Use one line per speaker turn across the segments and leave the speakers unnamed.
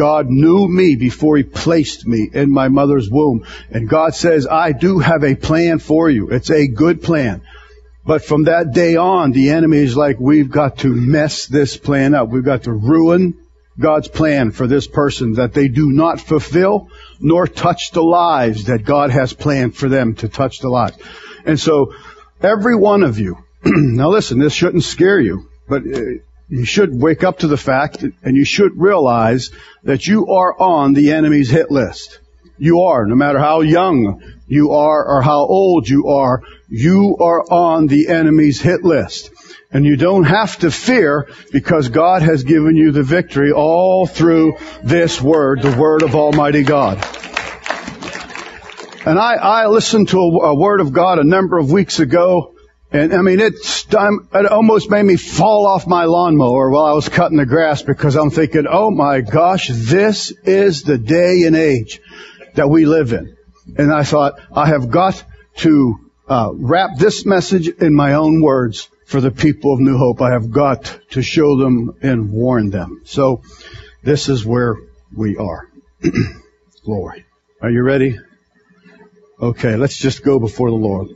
God knew me before He placed me in my mother's womb. And God says, I do have a plan for you. It's a good plan. But from that day on, the enemy is like, we've got to mess this plan up. We've got to ruin God's plan for this person that they do not fulfill nor touch the lives that God has planned for them to touch the lives. And so every one of you, now listen, this shouldn't scare you, but uh, you should wake up to the fact and you should realize that you are on the enemy's hit list. You are, no matter how young you are or how old you are, you are on the enemy's hit list. And you don't have to fear because God has given you the victory all through this word, the word of Almighty God. And I, I listened to a, a word of God a number of weeks ago and I mean, it, it almost made me fall off my lawnmower while I was cutting the grass because I'm thinking, oh my gosh, this is the day and age that we live in. And I thought, I have got to uh, wrap this message in my own words for the people of New Hope. I have got to show them and warn them. So this is where we are. Glory. Are you ready? Okay, let's just go before the Lord.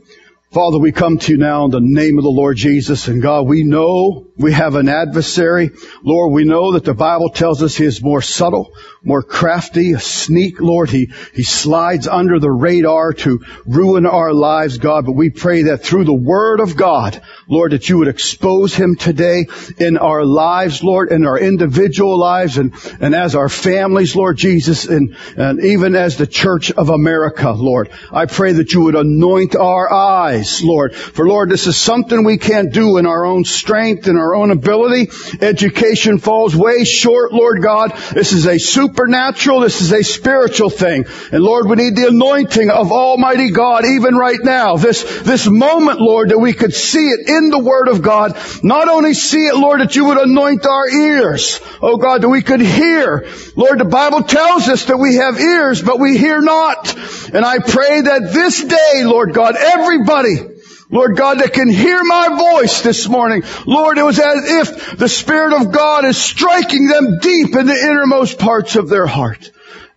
Father, we come to you now in the name of the Lord Jesus. And God, we know we have an adversary. Lord, we know that the Bible tells us he is more subtle, more crafty, a sneak, Lord. He, he slides under the radar to ruin our lives, God. But we pray that through the Word of God, Lord, that you would expose him today in our lives, Lord, in our individual lives and, and as our families, Lord Jesus, and, and even as the Church of America, Lord. I pray that you would anoint our eyes, Lord. For Lord, this is something we can't do in our own strength and our own ability. Education falls way short, Lord God. This is a supernatural. This is a spiritual thing. And Lord, we need the anointing of Almighty God even right now. This, this moment, Lord, that we could see it in the Word of God. Not only see it, Lord, that you would anoint our ears. Oh God, that we could hear. Lord, the Bible tells us that we have ears, but we hear not. And I pray that this day, Lord God, everybody, Lord God, that can hear my voice this morning. Lord, it was as if the Spirit of God is striking them deep in the innermost parts of their heart.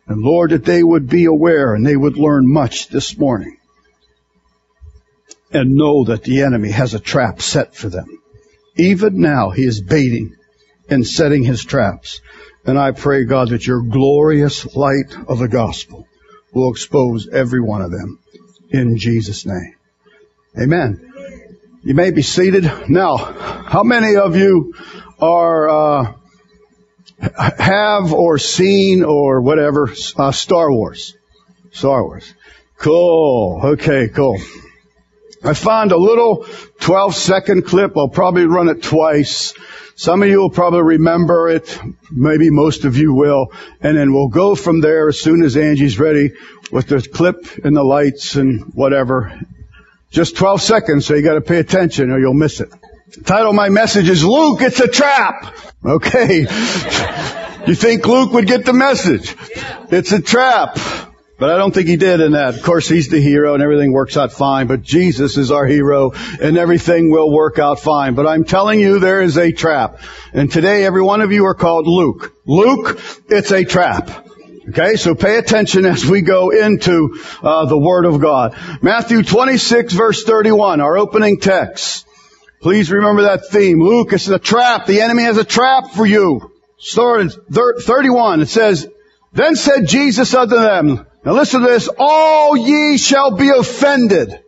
And Lord, that they would be aware and they would learn much this morning. And know that the enemy has a trap set for them. Even now, he is baiting and setting his traps. And I pray, God, that your glorious light of the gospel will expose every one of them. In Jesus' name. Amen. You may be seated. Now, how many of you are uh, have or seen or whatever uh, Star Wars? Star Wars. Cool. Okay, cool. I found a little 12 second clip. I'll probably run it twice. Some of you will probably remember it. Maybe most of you will. And then we'll go from there as soon as Angie's ready with the clip and the lights and whatever. Just 12 seconds, so you gotta pay attention or you'll miss it. The title of my message is Luke, it's a trap. Okay. you think Luke would get the message? It's a trap. But I don't think he did in that. Of course, he's the hero and everything works out fine, but Jesus is our hero and everything will work out fine. But I'm telling you, there is a trap. And today, every one of you are called Luke. Luke, it's a trap. Okay, so pay attention as we go into uh, the Word of God. Matthew 26 verse 31, our opening text. Please remember that theme. Luke, it's a trap. The enemy has a trap for you. Started 31. It says, Then said Jesus unto them, now listen to this, all ye shall be offended.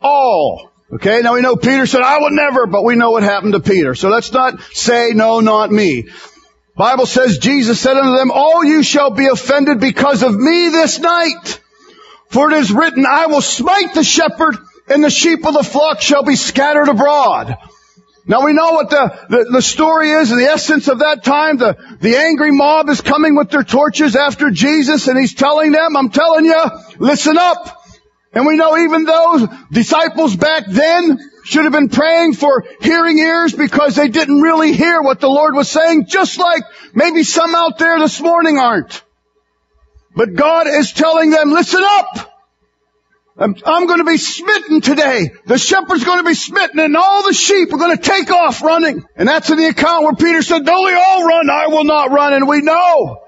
All. Okay, now we know Peter said, I would never, but we know what happened to Peter. So let's not say, no, not me. Bible says Jesus said unto them, all you shall be offended because of me this night. For it is written, I will smite the shepherd and the sheep of the flock shall be scattered abroad. Now we know what the, the, the, story is and the essence of that time. The, the angry mob is coming with their torches after Jesus and he's telling them, I'm telling you, listen up. And we know even those disciples back then should have been praying for hearing ears because they didn't really hear what the Lord was saying, just like maybe some out there this morning aren't. But God is telling them, listen up! I'm, I'm going to be smitten today. The shepherd's going to be smitten and all the sheep are going to take off running. And that's in the account where Peter said, though we all run, I will not run. And we know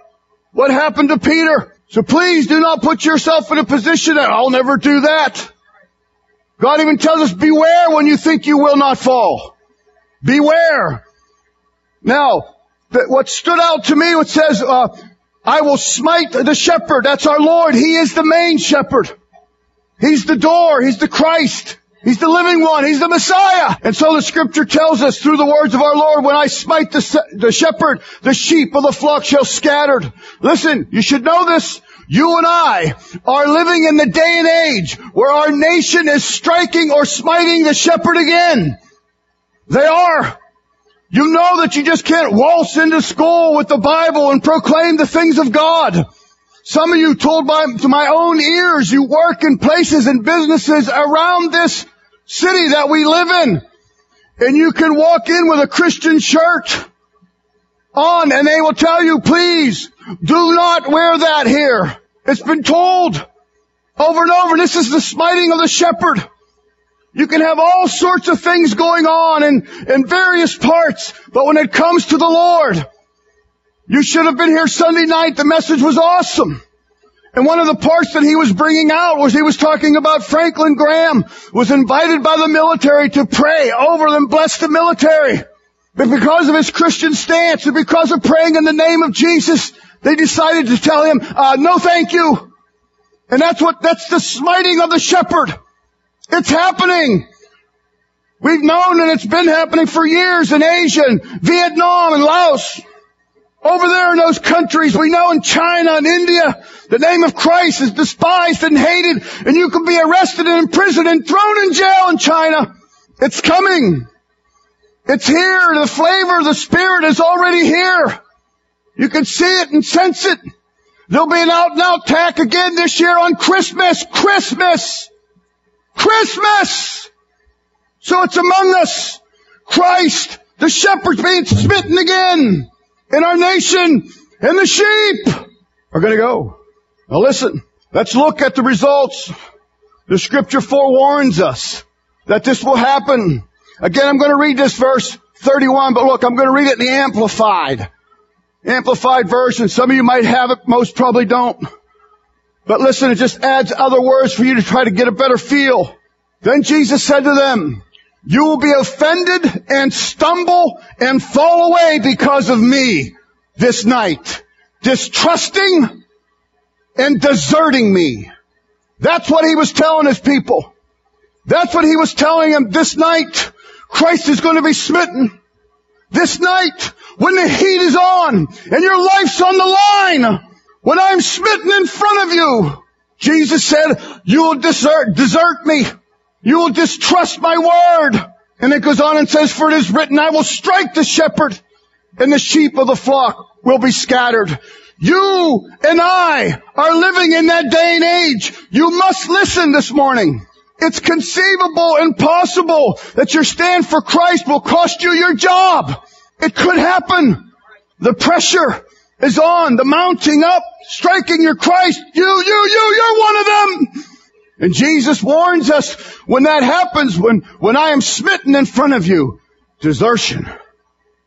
What happened to Peter? So please do not put yourself in a position that I'll never do that. God even tells us beware when you think you will not fall. Beware. Now, what stood out to me, it says, uh, I will smite the shepherd. That's our Lord. He is the main shepherd. He's the door. He's the Christ. He's the living one. He's the Messiah. And so the scripture tells us through the words of our Lord, when I smite the, the shepherd, the sheep of the flock shall scattered. Listen, you should know this. You and I are living in the day and age where our nation is striking or smiting the shepherd again. They are. You know that you just can't waltz into school with the Bible and proclaim the things of God. Some of you told by, to my own ears, you work in places and businesses around this city that we live in. And you can walk in with a Christian shirt on and they will tell you, please do not wear that here. It's been told over and over. This is the smiting of the shepherd. You can have all sorts of things going on in, in various parts, but when it comes to the Lord, you should have been here Sunday night. The message was awesome. And one of the parts that he was bringing out was he was talking about Franklin Graham was invited by the military to pray over them, bless the military. But because of his Christian stance and because of praying in the name of Jesus, they decided to tell him, uh, no thank you. And that's what, that's the smiting of the shepherd. It's happening. We've known and it's been happening for years in Asia and Vietnam and Laos. Over there in those countries, we know in China and India, the name of Christ is despised and hated, and you can be arrested and imprisoned and thrown in jail in China. It's coming. It's here. The flavor of the Spirit is already here. You can see it and sense it. There'll be an out and out attack again this year on Christmas. Christmas! Christmas! So it's among us. Christ, the shepherd's being smitten again in our nation, and the sheep are going to go. Now listen, let's look at the results. The scripture forewarns us that this will happen. Again, I'm going to read this verse 31, but look, I'm going to read it in the Amplified. Amplified version. Some of you might have it, most probably don't. But listen, it just adds other words for you to try to get a better feel. Then Jesus said to them, you will be offended and stumble and fall away because of me this night, distrusting and deserting me. That's what he was telling his people. That's what he was telling them this night. Christ is going to be smitten. This night, when the heat is on and your life's on the line, when I'm smitten in front of you, Jesus said, you will desert, desert me. You will distrust my word. And it goes on and says, for it is written, I will strike the shepherd and the sheep of the flock will be scattered. You and I are living in that day and age. You must listen this morning. It's conceivable and possible that your stand for Christ will cost you your job. It could happen. The pressure is on, the mounting up, striking your Christ. You, you, you, you're one of them. And Jesus warns us when that happens, when, when I am smitten in front of you, desertion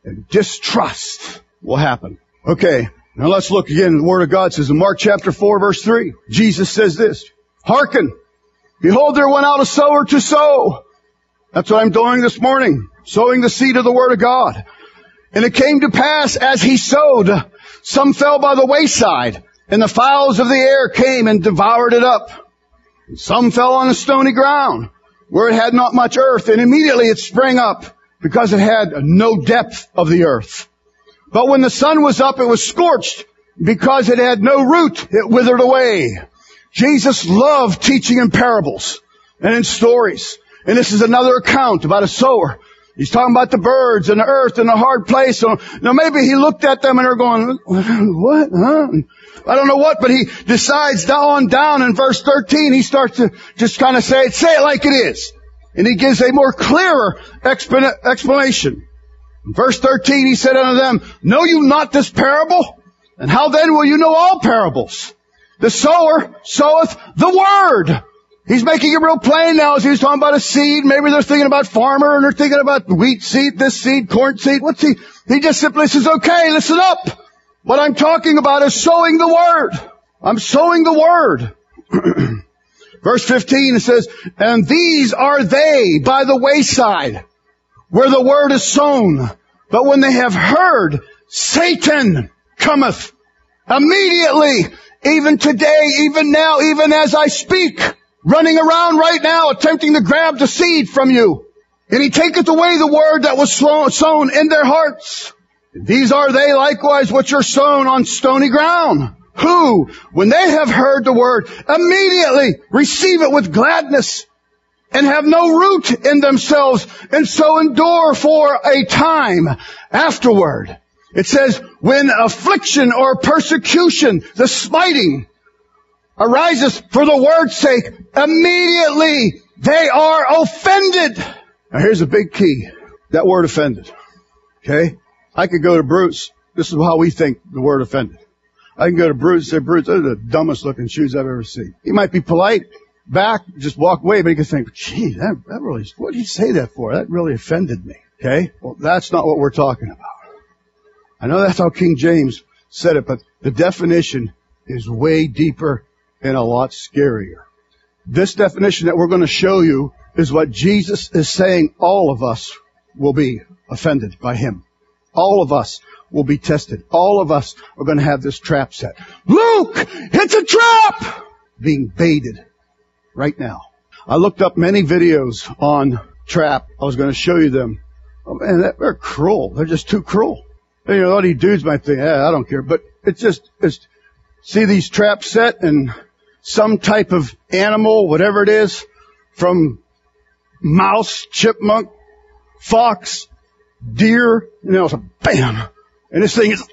and distrust will happen. Okay. Now let's look again. The Word of God says in Mark chapter 4 verse 3, Jesus says this, Hearken, behold there went out a sower to sow. That's what I'm doing this morning, sowing the seed of the Word of God. And it came to pass as he sowed, some fell by the wayside, and the fowls of the air came and devoured it up. Some fell on a stony ground where it had not much earth and immediately it sprang up because it had no depth of the earth. But when the sun was up, it was scorched because it had no root. It withered away. Jesus loved teaching in parables and in stories. And this is another account about a sower. He's talking about the birds and the earth and the hard place. So, now maybe he looked at them and they're going, what? Huh? I don't know what, but he decides down down in verse 13, he starts to just kind of say it, say it like it is. And he gives a more clearer explanation. In verse 13, he said unto them, Know you not this parable? And how then will you know all parables? The sower soweth the word. He's making it real plain now as he was talking about a seed. Maybe they're thinking about farmer and they're thinking about wheat seed, this seed, corn seed. What's he? He just simply says, okay, listen up. What I'm talking about is sowing the word. I'm sowing the word. Verse 15 it says, and these are they by the wayside where the word is sown. But when they have heard, Satan cometh immediately, even today, even now, even as I speak, running around right now attempting to grab the seed from you. And he taketh away the word that was sown in their hearts. These are they likewise which are sown on stony ground who, when they have heard the word, immediately receive it with gladness and have no root in themselves and so endure for a time afterward. It says, when affliction or persecution, the smiting, arises for the word's sake, immediately they are offended. Now here's a big key. That word offended. Okay? I could go to Bruce. This is how we think the word offended. I can go to Bruce and say, Bruce, those are the dumbest looking shoes I've ever seen. He might be polite, back, just walk away, but he could think, gee, that, that really, what did he say that for? That really offended me. Okay? Well, that's not what we're talking about. I know that's how King James said it, but the definition is way deeper and a lot scarier. This definition that we're going to show you is what Jesus is saying all of us will be offended by him. All of us will be tested. All of us are going to have this trap set. Luke, it's a trap! Being baited right now. I looked up many videos on trap. I was going to show you them. Oh, man, they're cruel. They're just too cruel. You know, a lot of dudes might think, yeah, I don't care, but it's just, it's, see these traps set and some type of animal, whatever it is, from mouse, chipmunk, fox, deer, you know, it's a bam, and this thing is,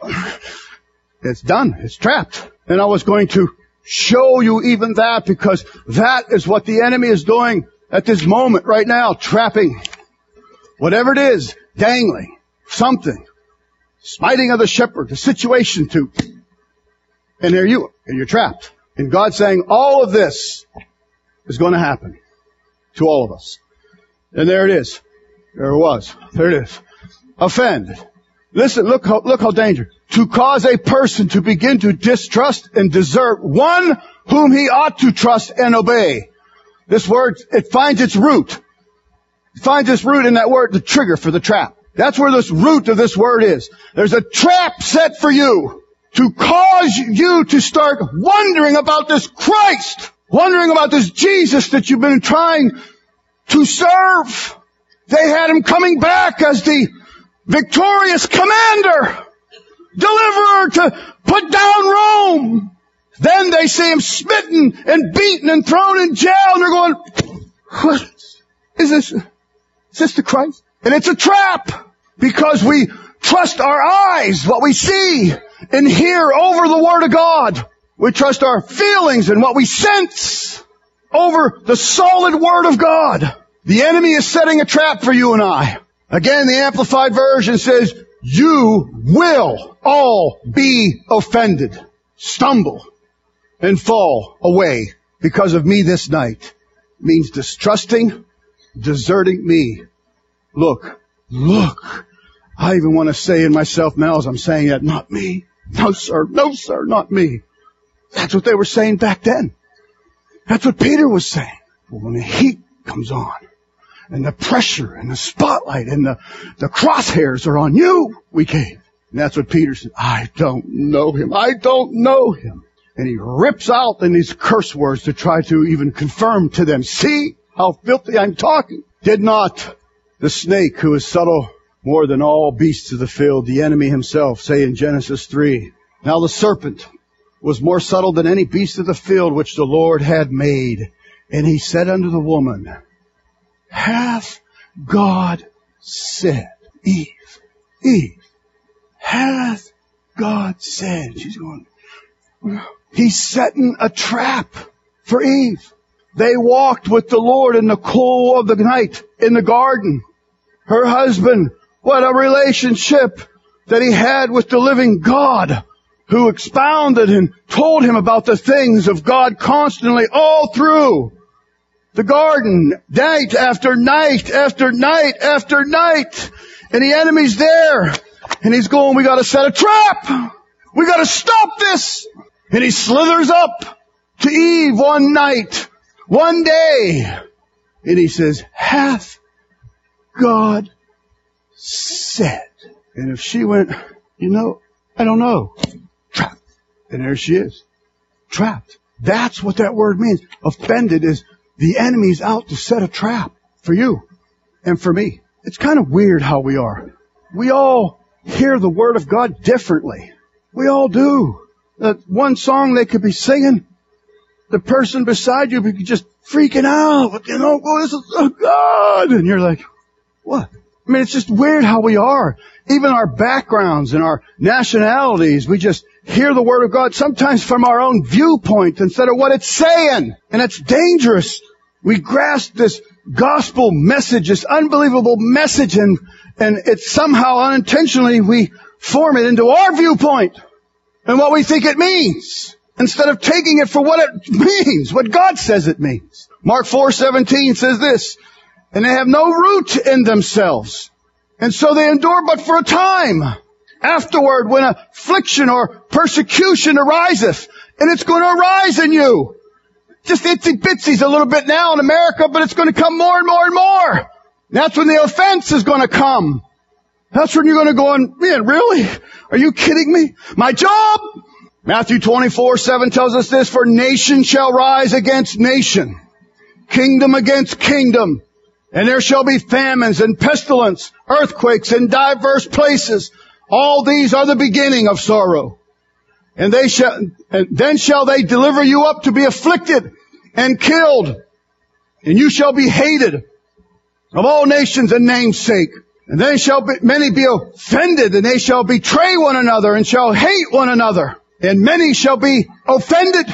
it's done. It's trapped. And I was going to show you even that because that is what the enemy is doing at this moment right now, trapping. Whatever it is, dangling, something, smiting of the shepherd, the situation to, and there you, are, and you're trapped. And God's saying all of this is going to happen to all of us. And there it is. There it was. There it is. Offend. Listen, look how, look how dangerous. To cause a person to begin to distrust and desert one whom he ought to trust and obey. This word, it finds its root. It finds its root in that word, the trigger for the trap. That's where this root of this word is. There's a trap set for you to cause you to start wondering about this Christ, wondering about this Jesus that you've been trying to serve. They had him coming back as the victorious commander, deliverer to put down Rome. Then they see him smitten and beaten and thrown in jail and they're going, what is this? Is this the Christ? And it's a trap because we trust our eyes, what we see and hear over the Word of God. We trust our feelings and what we sense over the solid Word of God. The enemy is setting a trap for you and I. Again, the Amplified Version says, you will all be offended, stumble, and fall away because of me this night. Means distrusting, deserting me. Look, look. I even want to say in myself now as I'm saying that, not me. No sir, no sir, not me. That's what they were saying back then. That's what Peter was saying. But when the heat comes on, and the pressure and the spotlight and the, the crosshairs are on you, we cave. And that's what Peter said. I don't know him. I don't know him. And he rips out in these curse words to try to even confirm to them, see how filthy I'm talking. Did not the snake who is subtle more than all beasts of the field, the enemy himself, say in Genesis 3, now the serpent was more subtle than any beast of the field which the Lord had made. And he said unto the woman, hath God said? Eve, Eve, hath God said? She's going, he's setting a trap for Eve. They walked with the Lord in the cool of the night in the garden. Her husband, what a relationship that he had with the living God who expounded and told him about the things of God constantly all through the garden night after night after night after night. And the enemy's there. And he's going, we gotta set a trap. We gotta stop this! And he slithers up to Eve one night, one day, and he says, hath God said? And if she went, you know, I don't know, trapped. And there she is, trapped. That's what that word means. Offended is the enemy's out to set a trap for you and for me. It's kind of weird how we are. We all hear the word of God differently. We all do. That one song they could be singing, the person beside you could be just freaking out, you know, oh, this is oh God, and you're like, what? I mean, it's just weird how we are. Even our backgrounds and our nationalities, we just hear the word of God sometimes from our own viewpoint instead of what it's saying. And it's dangerous. We grasp this gospel message, this unbelievable message, and, and it's somehow unintentionally we form it into our viewpoint and what we think it means instead of taking it for what it means, what God says it means. Mark 4:17 says this, and they have no root in themselves. And so they endure but for a time. Afterward, when affliction or persecution ariseth, and it's going to arise in you. Just itsy bitsy's a little bit now in America, but it's going to come more and more and more. That's when the offense is going to come. That's when you're going to go on, man, really? Are you kidding me? My job? Matthew 24, 7 tells us this, for nation shall rise against nation, kingdom against kingdom, and there shall be famines and pestilence, earthquakes in diverse places. All these are the beginning of sorrow. And they shall, and then shall they deliver you up to be afflicted and killed. And you shall be hated of all nations and namesake. And then shall be, many be offended and they shall betray one another and shall hate one another. And many shall be offended.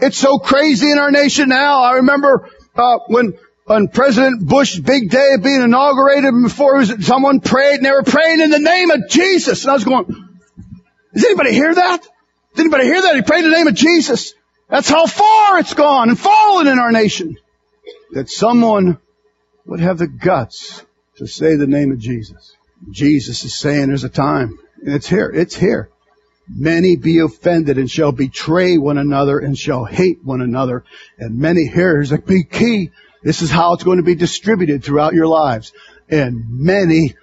It's so crazy in our nation now. I remember, uh, when on President Bush's big day of being inaugurated before was, someone prayed and they were praying in the name of Jesus. And I was going, does anybody hear that? Does anybody hear that? He prayed in the name of Jesus. That's how far it's gone and fallen in our nation. That someone would have the guts to say the name of Jesus. Jesus is saying there's a time. And it's here. It's here. Many be offended and shall betray one another and shall hate one another. And many, here's big key. This is how it's going to be distributed throughout your lives. And many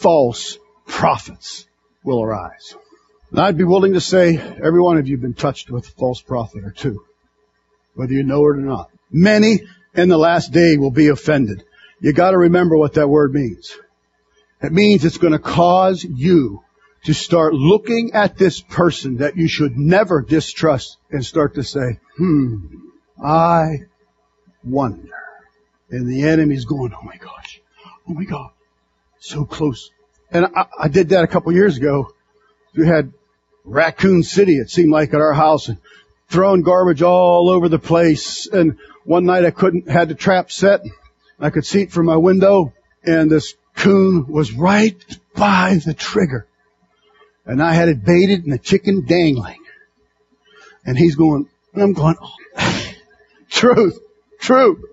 false prophets will arise. And I'd be willing to say every one of you have been touched with a false prophet or two, whether you know it or not. Many in the last day will be offended. You gotta remember what that word means. It means it's gonna cause you to start looking at this person that you should never distrust and start to say, hmm, I wonder. And the enemy's going, oh my gosh, oh my God, so close. And I, I did that a couple years ago. We had Raccoon City, it seemed like at our house and throwing garbage all over the place. And one night I couldn't, had the trap set. I could see it from my window and this coon was right by the trigger. And I had it baited and the chicken dangling. And he's going, and I'm going, oh, truth, true.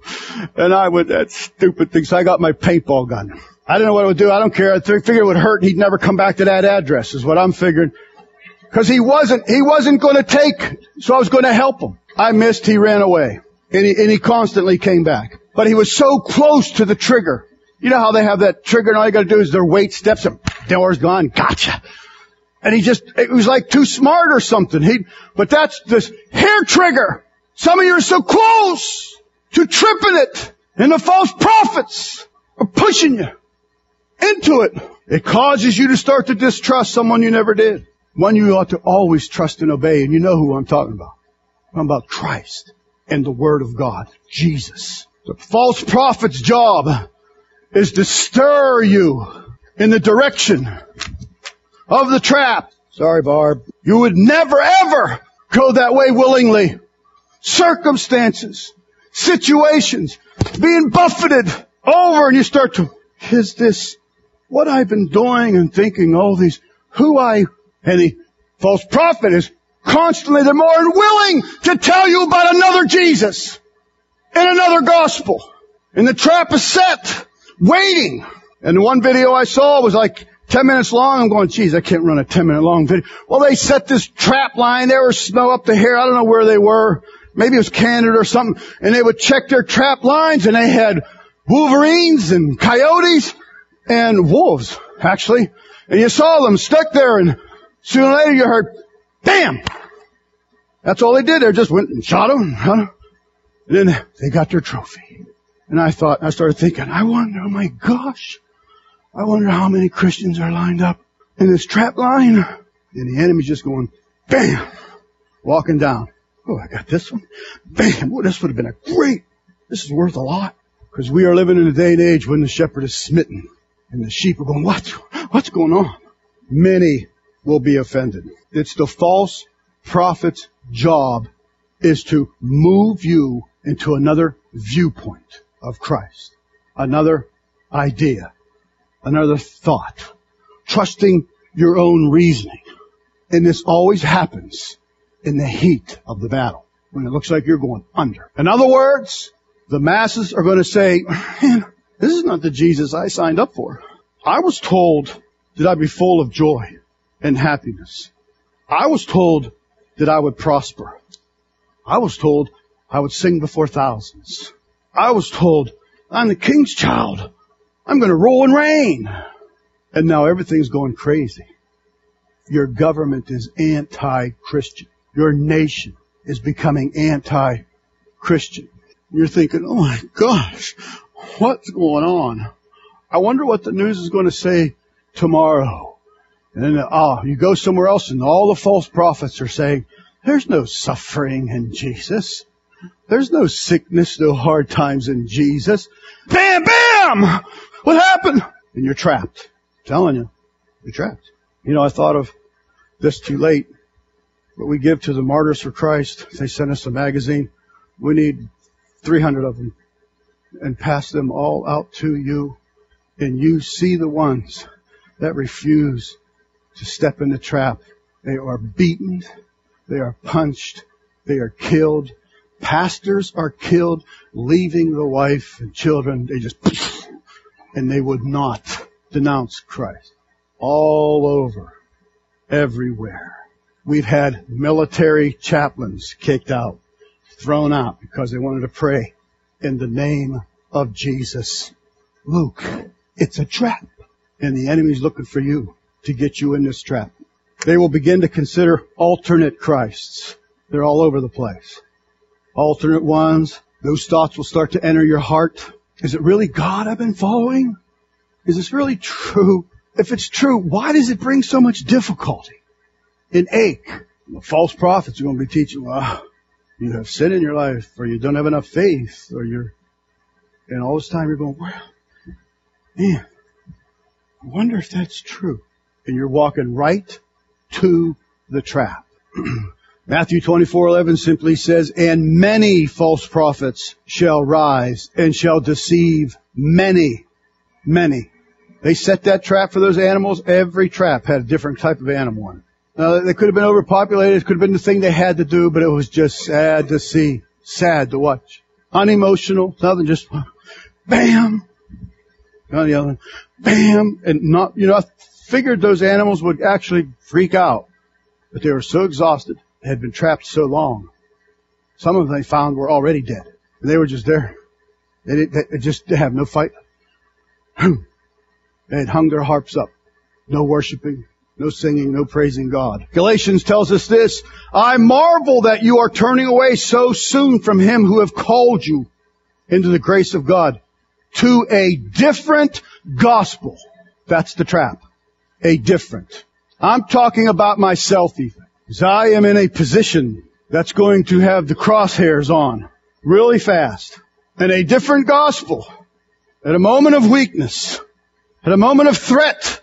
And I would, that stupid thing. So I got my paintball gun. I didn't know what it would do. I don't care. I figured it would hurt he'd never come back to that address is what I'm figuring. Cause he wasn't, he wasn't gonna take, so I was gonna help him. I missed, he ran away. And he, and he constantly came back. But he was so close to the trigger. You know how they have that trigger and all you gotta do is their weight steps and door's gone, gotcha. And he just, it was like too smart or something. He, but that's this hair trigger. Some of you are so close to tripping it and the false prophets are pushing you into it. It causes you to start to distrust someone you never did. One you ought to always trust and obey, and you know who I'm talking about. I'm about Christ and the Word of God, Jesus. The false prophet's job is to stir you in the direction of the trap. Sorry, Barb. You would never ever go that way willingly. Circumstances, situations, being buffeted over and you start to, is this what I've been doing and thinking all these, who I and the false prophet is constantly, they're more willing to tell you about another Jesus and another gospel. And the trap is set, waiting. And the one video I saw was like 10 minutes long. I'm going, geez, I can't run a 10 minute long video. Well, they set this trap line. There was snow up the hill. I don't know where they were. Maybe it was Canada or something. And they would check their trap lines and they had wolverines and coyotes and wolves, actually. And you saw them stuck there and sooner or later you heard, bam! That's all they did. They just went and shot them. Huh? And then they got their trophy. And I thought, I started thinking, I wonder, oh my gosh, I wonder how many Christians are lined up in this trap line. And the enemy's just going, bam, walking down. Oh, I got this one. Bam, this would have been a great, this is worth a lot. Because we are living in a day and age when the shepherd is smitten and the sheep are going, what? What's going on? Many will be offended. It's the false prophet's job is to move you into another viewpoint of Christ, another idea, another thought, trusting your own reasoning. And this always happens in the heat of the battle when it looks like you're going under. In other words, the masses are going to say, man, this is not the Jesus I signed up for. I was told that I'd be full of joy and happiness. I was told that I would prosper. I was told I would sing before thousands. I was told I'm the king's child. I'm going to rule and reign. And now everything's going crazy. Your government is anti-Christian. Your nation is becoming anti-Christian. You're thinking, oh my gosh, what's going on? I wonder what the news is going to say tomorrow. And then, ah, you go somewhere else and all the false prophets are saying, there's no suffering in Jesus. There's no sickness, no hard times in Jesus. Bam, bam! What happened? And you're trapped. I'm telling you, you're trapped. You know, I thought of this too late. What we give to the martyrs for Christ, they sent us a magazine. We need 300 of them and pass them all out to you. And you see the ones that refuse to step in the trap. They are beaten. They are punched. They are killed. Pastors are killed, leaving the wife and children. They just, and they would not denounce Christ. All over. Everywhere. We've had military chaplains kicked out thrown out because they wanted to pray in the name of Jesus. Luke, it's a trap. And the enemy's looking for you to get you in this trap. They will begin to consider alternate Christs. They're all over the place. Alternate ones. Those thoughts will start to enter your heart. Is it really God I've been following? Is this really true? If it's true, why does it bring so much difficulty and ache? False prophets are going to be teaching, well, you have sin in your life, or you don't have enough faith, or you're, and all this time you're going, well, man, I wonder if that's true. And you're walking right to the trap. Matthew 24:11 simply says, "And many false prophets shall rise and shall deceive many, many." They set that trap for those animals. Every trap had a different type of animal in it. Now, they could have been overpopulated. It could have been the thing they had to do, but it was just sad to see. Sad to watch. Unemotional. Nothing, just bam. The other, bam. And not, you know, I figured those animals would actually freak out. But they were so exhausted. They had been trapped so long. Some of them they found were already dead. And they were just there. They, did, they just they have no fight. They had hung their harps up. No worshiping, no singing, no praising God. Galatians tells us this, I marvel that you are turning away so soon from him who have called you into the grace of God to a different gospel. That's the trap. A different. I'm talking about myself even. Because I am in a position that's going to have the crosshairs on really fast. And a different gospel. At a moment of weakness. At a moment of threat.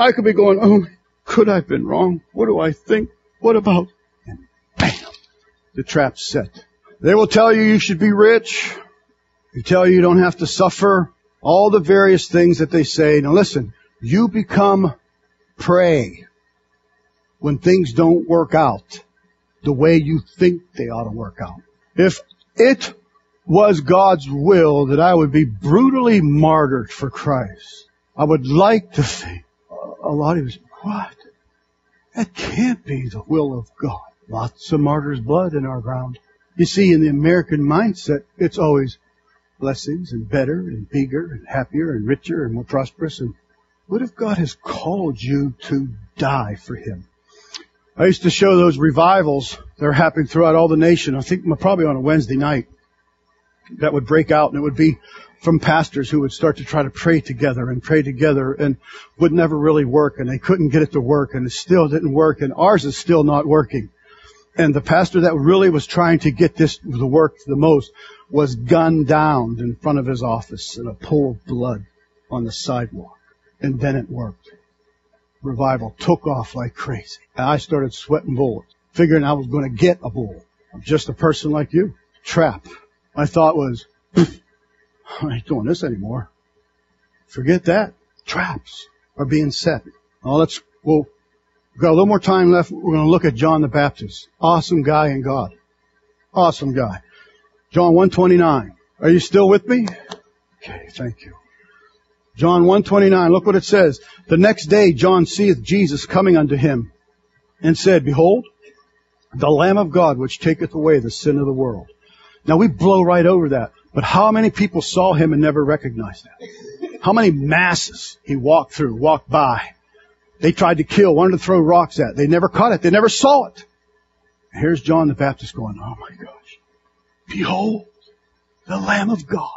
I could be going, oh, could I have been wrong? What do I think? What about? And bam, the trap's set. They will tell you you should be rich. They tell you you don't have to suffer. All the various things that they say. Now listen, you become prey when things don't work out the way you think they ought to work out. If it was God's will that I would be brutally martyred for Christ, I would like to think a lot of us, what? That can't be the will of God. Lots of martyrs' blood in our ground. You see, in the American mindset, it's always blessings and better and bigger and happier and richer and more prosperous. And what if God has called you to die for Him? I used to show those revivals that are happening throughout all the nation. I think probably on a Wednesday night that would break out and it would be from pastors who would start to try to pray together and pray together and would never really work and they couldn't get it to work and it still didn't work and ours is still not working. And the pastor that really was trying to get this to work the most was gunned down in front of his office in a pool of blood on the sidewalk. And then it worked. Revival took off like crazy. And I started sweating bullets, figuring I was going to get a bull. I'm just a person like you. Trap. My thought was, I ain't doing this anymore. Forget that. Traps are being set. Now let's, well, we've got a little more time left. We're going to look at John the Baptist. Awesome guy in God. Awesome guy. John 129. Are you still with me? Okay, thank you. John 129, look what it says. The next day John seeth Jesus coming unto him and said, Behold, the Lamb of God which taketh away the sin of the world. Now we blow right over that. But how many people saw him and never recognized him? How many masses he walked through, walked by? They tried to kill, wanted to throw rocks at. They never caught it. They never saw it. Here's John the Baptist going, oh my gosh. Behold, the Lamb of God,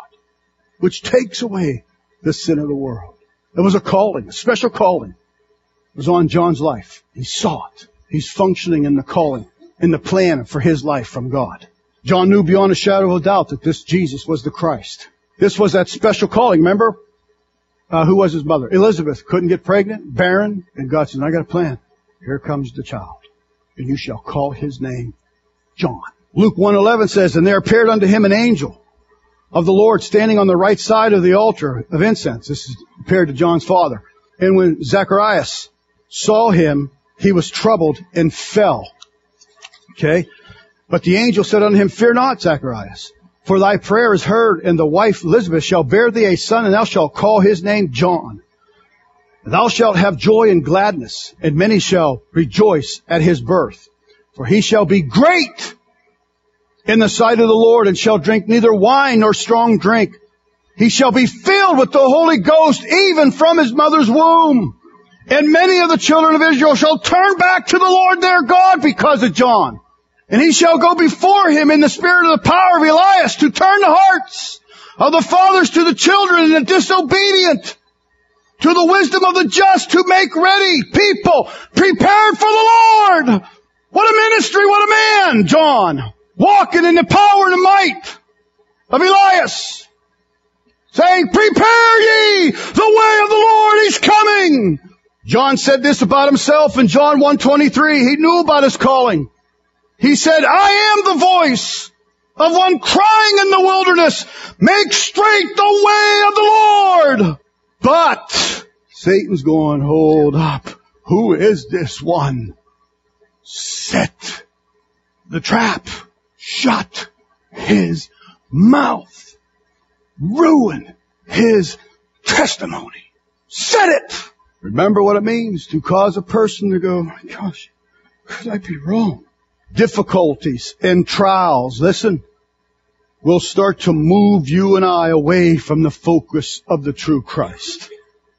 which takes away the sin of the world. It was a calling, a special calling. It was on John's life. He saw it. He's functioning in the calling, in the plan for his life from God. John knew beyond a shadow of a doubt that this Jesus was the Christ. This was that special calling. Remember? Uh, who was his mother? Elizabeth couldn't get pregnant, barren, and God said, I got a plan. Here comes the child. And you shall call his name John. Luke 1.11 says, And there appeared unto him an angel of the Lord standing on the right side of the altar of incense. This is compared to John's father. And when Zacharias saw him, he was troubled and fell. Okay? But the angel said unto him, Fear not, Zacharias, for thy prayer is heard, and the wife Elizabeth shall bear thee a son, and thou shalt call his name John. Thou shalt have joy and gladness, and many shall rejoice at his birth. For he shall be great in the sight of the Lord, and shall drink neither wine nor strong drink. He shall be filled with the Holy Ghost, even from his mother's womb. And many of the children of Israel shall turn back to the Lord their God because of John. And he shall go before him in the spirit of the power of Elias to turn the hearts of the fathers to the children and the disobedient to the wisdom of the just to make ready people prepared for the Lord. What a ministry, what a man, John, walking in the power and the might of Elias, saying, prepare ye the way of the Lord, he's coming. John said this about himself in John 1.23. He knew about his calling. He said, I am the voice of one crying in the wilderness, make straight the way of the Lord. But Satan's going, hold up. Who is this one? Set the trap. Shut his mouth. Ruin his testimony. Set it. Remember what it means to cause a person to go, my gosh, could I be wrong? Difficulties and trials, listen, will start to move you and I away from the focus of the true Christ.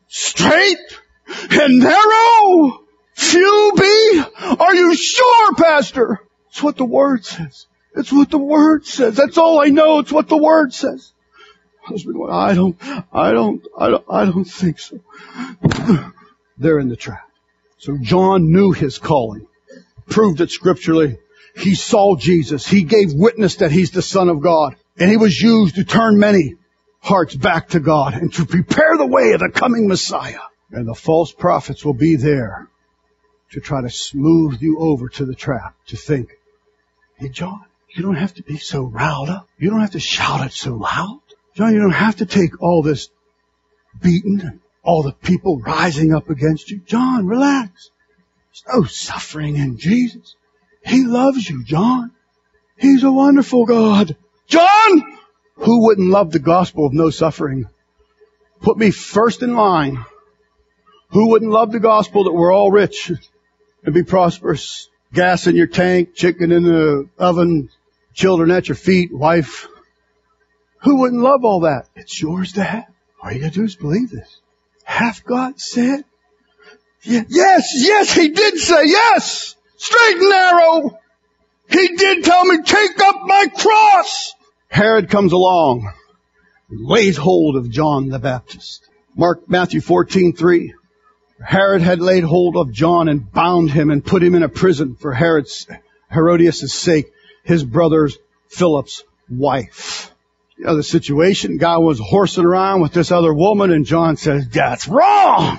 Straight and narrow, few be. Are you sure, Pastor? It's what the Word says. It's what the Word says. That's all I know. It's what the Word says. Husband, I don't, I don't, I don't, I don't think so. They're in the trap. So John knew his calling, proved it scripturally, he saw Jesus. He gave witness that he's the son of God. And he was used to turn many hearts back to God and to prepare the way of the coming Messiah. And the false prophets will be there to try to smooth you over to the trap, to think, hey John, you don't have to be so riled up. You don't have to shout it so loud. John, you don't have to take all this beating all the people rising up against you. John, relax. There's no suffering in Jesus. He loves you, John. He's a wonderful God. John! Who wouldn't love the gospel of no suffering? Put me first in line. Who wouldn't love the gospel that we're all rich and be prosperous? Gas in your tank, chicken in the oven, children at your feet, wife. Who wouldn't love all that? It's yours to have. All you gotta do is believe this. Hath God said? Yes, yes, he did say yes! Straight and narrow! He did tell me, take up my cross! Herod comes along, lays hold of John the Baptist. Mark, Matthew 14, 3. Herod had laid hold of John and bound him and put him in a prison for Herod's, Herodias' sake, his brother Philip's wife. The situation, guy was horsing around with this other woman and John says, that's wrong!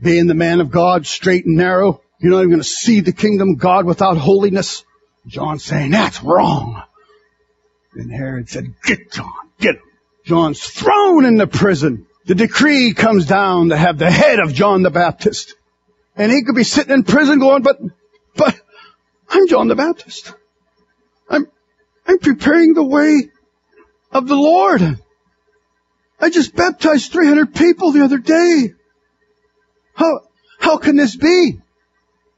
Being the man of God, straight and narrow, you're not even going to see the kingdom of God without holiness. John saying, that's wrong. And Herod said, get John, get him. John's thrown into prison. The decree comes down to have the head of John the Baptist. And he could be sitting in prison going, but, but, I'm John the Baptist. I'm, I'm preparing the way of the Lord. I just baptized 300 people the other day. How, how can this be?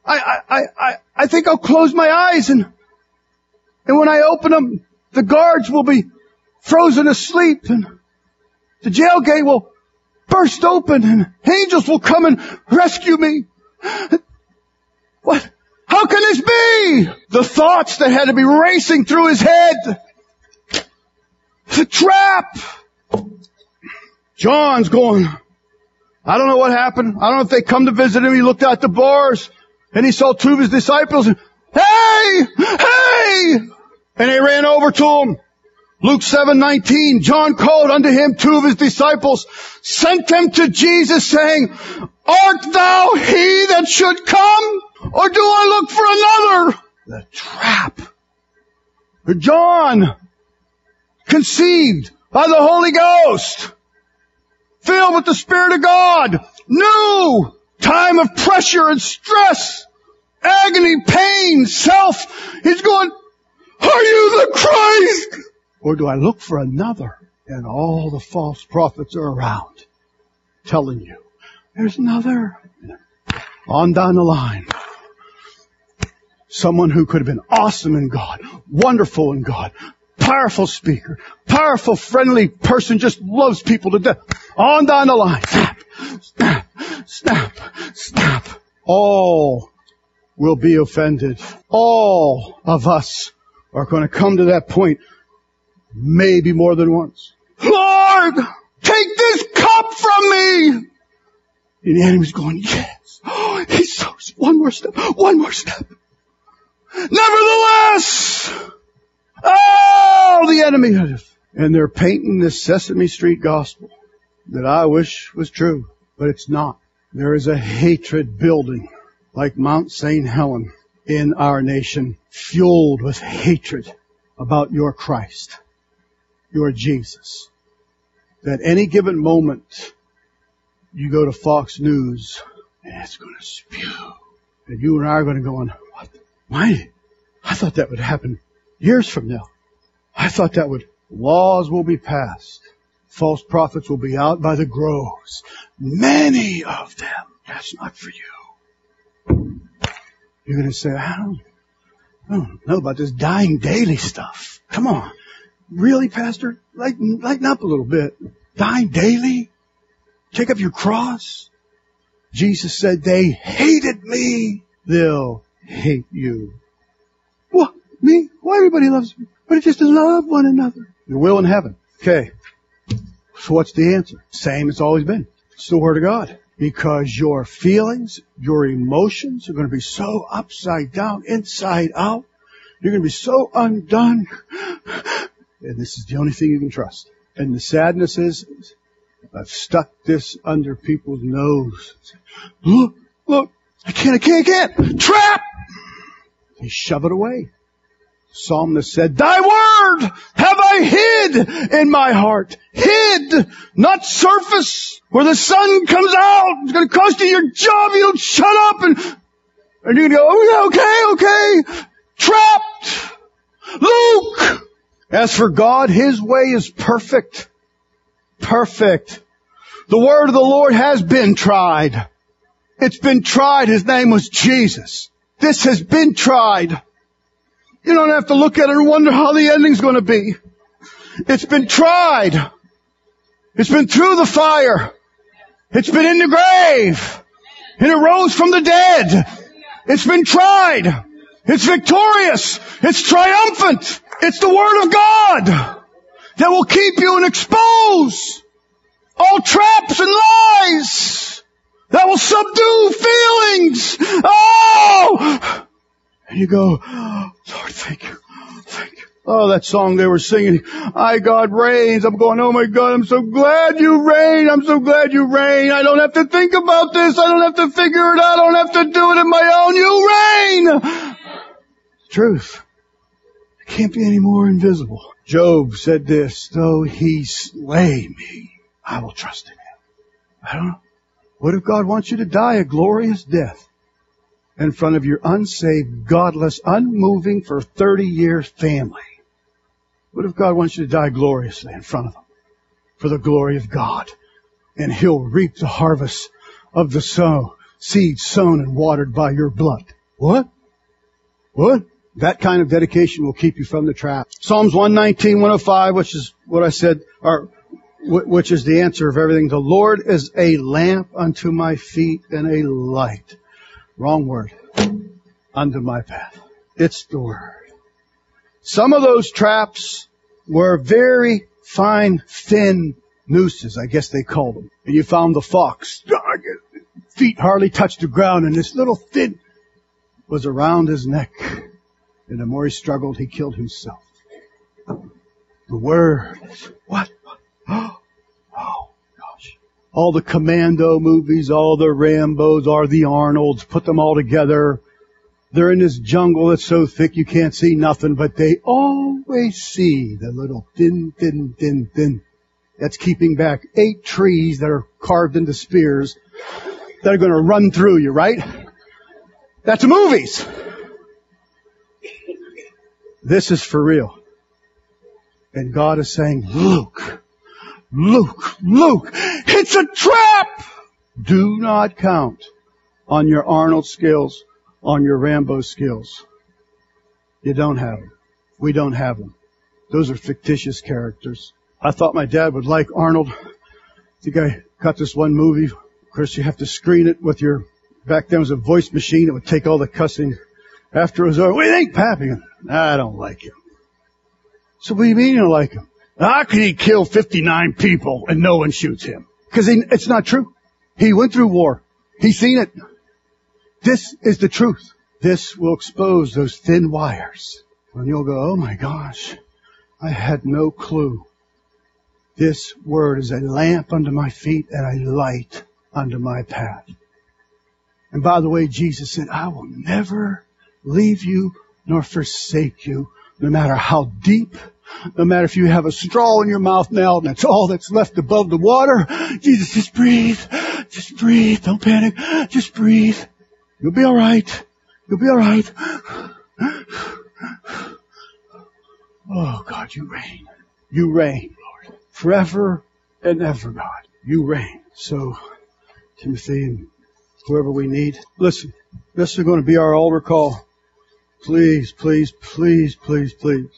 I, I, I, I think I'll close my eyes and, and when I open them, the guards will be frozen asleep and the jail gate will burst open and angels will come and rescue me. What? How can this be? The thoughts that had to be racing through his head. The trap. John's going, I don't know what happened. I don't know if they come to visit him. He looked out the bars and he saw two of his disciples hey, hey! And they ran over to him. Luke 7:19, John called unto him two of his disciples, sent them to Jesus saying, Art thou he that should come? Or do I look for another? The trap. John, conceived by the Holy Ghost, filled with the Spirit of God, new time of pressure and stress, agony, pain, self. He's going, are you the Christ? Or do I look for another? And all the false prophets are around telling you, there's another. On down the line. Someone who could have been awesome in God, wonderful in God, powerful speaker, powerful, friendly person, just loves people to death. On down the line. Snap, snap. All will be offended. All of us are going to come to that point maybe more than once. Lord, take this cup from me! And the enemy's going, yes. Oh, he's so, one more step, one more step. Nevertheless, oh, the enemy, and they're painting this Sesame Street gospel that I wish was true, but it's not. There is a hatred building like Mount St. Helen in our nation, fueled with hatred about your Christ your Jesus. That any given moment, you go to Fox News, and it's going to spew. And you and I are going to go on, what? Why? I thought that would happen years from now. I thought that would, laws will be passed. False prophets will be out by the groves. Many of them. That's not for you. You're going to say, I don't, I don't know about this dying daily stuff. Come on. Really, Pastor? Lighten, lighten up a little bit. Dying daily? Take up your cross? Jesus said, they hated me. They'll hate you. What? Me? Why everybody loves me? But it's just to love one another. Your will in heaven. Okay. So what's the answer? Same it's always been. It's the Word of God. Because your feelings, your emotions are going to be so upside down, inside out. You're going to be so undone. And this is the only thing you can trust. And the sadness is, I've stuck this under people's nose. Look, look, I can't, I can't, I can't. Trap! They shove it away. Psalmist said, Thy word have I hid in my heart. Hid, not surface, where the sun comes out. It's going to cost you your job. You don't shut up and, and you go, oh yeah, okay, okay. Trapped. Luke, as for God, His way is perfect. Perfect. The word of the Lord has been tried. It's been tried. His name was Jesus. This has been tried. You don't have to look at it and wonder how the ending's going to be. It's been tried. It's been through the fire. It's been in the grave. And it rose from the dead. It's been tried. It's victorious. It's triumphant. It's the Word of God that will keep you and expose all traps and lies that will subdue feelings. Oh! And you go, oh, Lord, thank you. Thank you. Oh, that song they were singing, I God reigns. I'm going, oh my God, I'm so glad you reign. I'm so glad you reign. I don't have to think about this. I don't have to figure it out. I don't have to do it in my own. You reign. Truth. It can't be any more invisible. Job said this, though he slay me, I will trust in him. I don't know. What if God wants you to die a glorious death in front of your unsaved, godless, unmoving for 30 years family? What if God wants you to die gloriously in front of them for the glory of God? And He'll reap the harvest of the sow, seed sown and watered by your blood. What? What? That kind of dedication will keep you from the trap. Psalms 119, 105, which is what I said, or which is the answer of everything. The Lord is a lamp unto my feet and a light. Wrong word. Under my path. It's the word. Some of those traps were very fine, thin nooses, I guess they called them. And you found the fox. Feet hardly touched the ground and this little thin was around his neck. And the more he struggled, he killed himself. The word what? All the commando movies, all the Rambos, all the Arnolds, put them all together. They're in this jungle that's so thick you can't see nothing, but they always see the little thin, thin, thin, thin. That's keeping back eight trees that are carved into spears that are going to run through you, right? That's movies. This is for real. And God is saying, Luke, Luke, Luke, it's a trap! Do not count on your Arnold skills, on your Rambo skills. You don't have them. We don't have them. Those are fictitious characters. I thought my dad would like Arnold. I think I got this one movie. Of course, you have to screen it with your, back then was a voice machine that would take all the cussing after it was over. We think Pappy. I don't like him. So what do you mean you don't like him? How can he kill 59 people and no one shoots him? Because it's not true. He went through war. He's seen it. This is the truth. This will expose those thin wires. And you'll go, oh my gosh, I had no clue. This word is a lamp under my feet and a light under my path. And by the way, Jesus said, I will never leave you nor forsake you, no matter how deep, no matter if you have a straw in your mouth now and that's all that's left above the water. Jesus, just breathe. Just breathe. Don't panic. Just breathe. You'll be alright. You'll be alright. Oh God, you reign. You reign, Lord. Forever and ever, God. You reign. So, Timothy and whoever we need, listen, this is going to be our altar call. Please, please, please, please, please.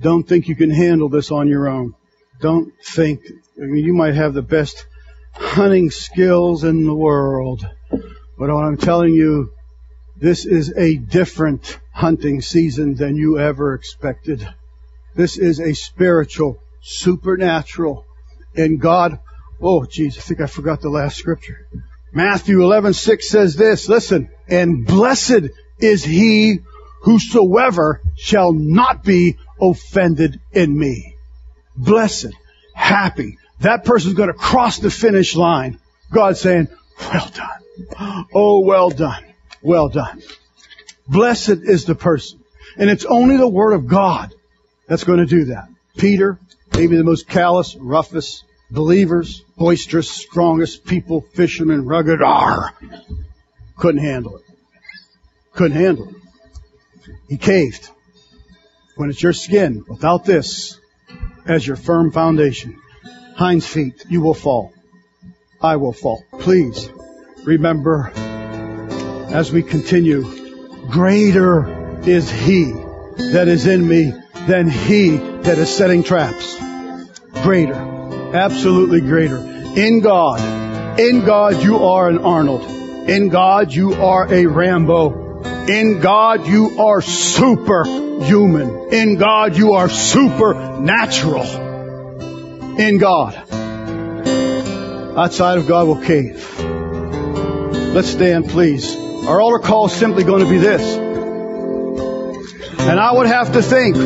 Don't think you can handle this on your own. Don't think, I mean, you might have the best hunting skills in the world. But what I'm telling you, this is a different hunting season than you ever expected. This is a spiritual, supernatural, and God, oh geez, I think I forgot the last scripture. Matthew 11:6 says this, listen, and blessed is he whosoever shall not be offended in me. Blessed, happy. That person's going to cross the finish line. God saying, well done. Oh, well done. Well done. Blessed is the person. And it's only the Word of God that's going to do that. Peter, maybe the most callous, roughest believers, boisterous, strongest people, fishermen, rugged, are couldn't handle it. Couldn't handle it. He caved. When it's your skin, without this as your firm foundation, hinds feet, you will fall. I will fall. Please, remember as we continue, greater is He that is in me than He that is setting traps. Greater. Absolutely greater. In God. In God you are an Arnold. In God you are a Rambo. In God you are superhuman. In God you are supernatural. In God. Outside of God will cave. Let's stand, please. Our altar call is simply going to be this. And I would have to think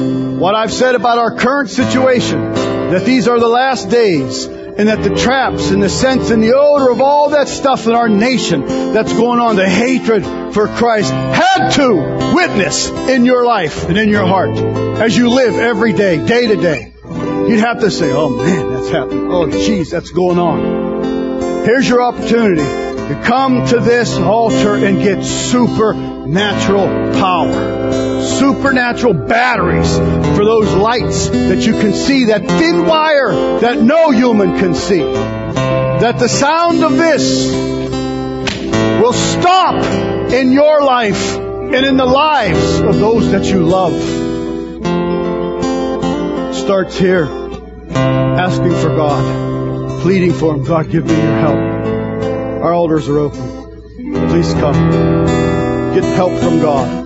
what I've said about our current situation, that these are the last days, and that the traps and the sense and the odor of all that stuff in our nation that's going on, the hatred for Christ, had to witness in your life and in your heart as you live every day, day to day. You'd have to say, oh man, that's happening. Oh geez, that's going on. Here's your opportunity to come to this altar and get supernatural power. Supernatural batteries for those lights that you can see, that thin wire that no human can see. That the sound of this will stop in your life and in the lives of those that you love. starts here, asking for God, pleading for Him, God, give me your help. Our altars are open. Please come. Get help from God.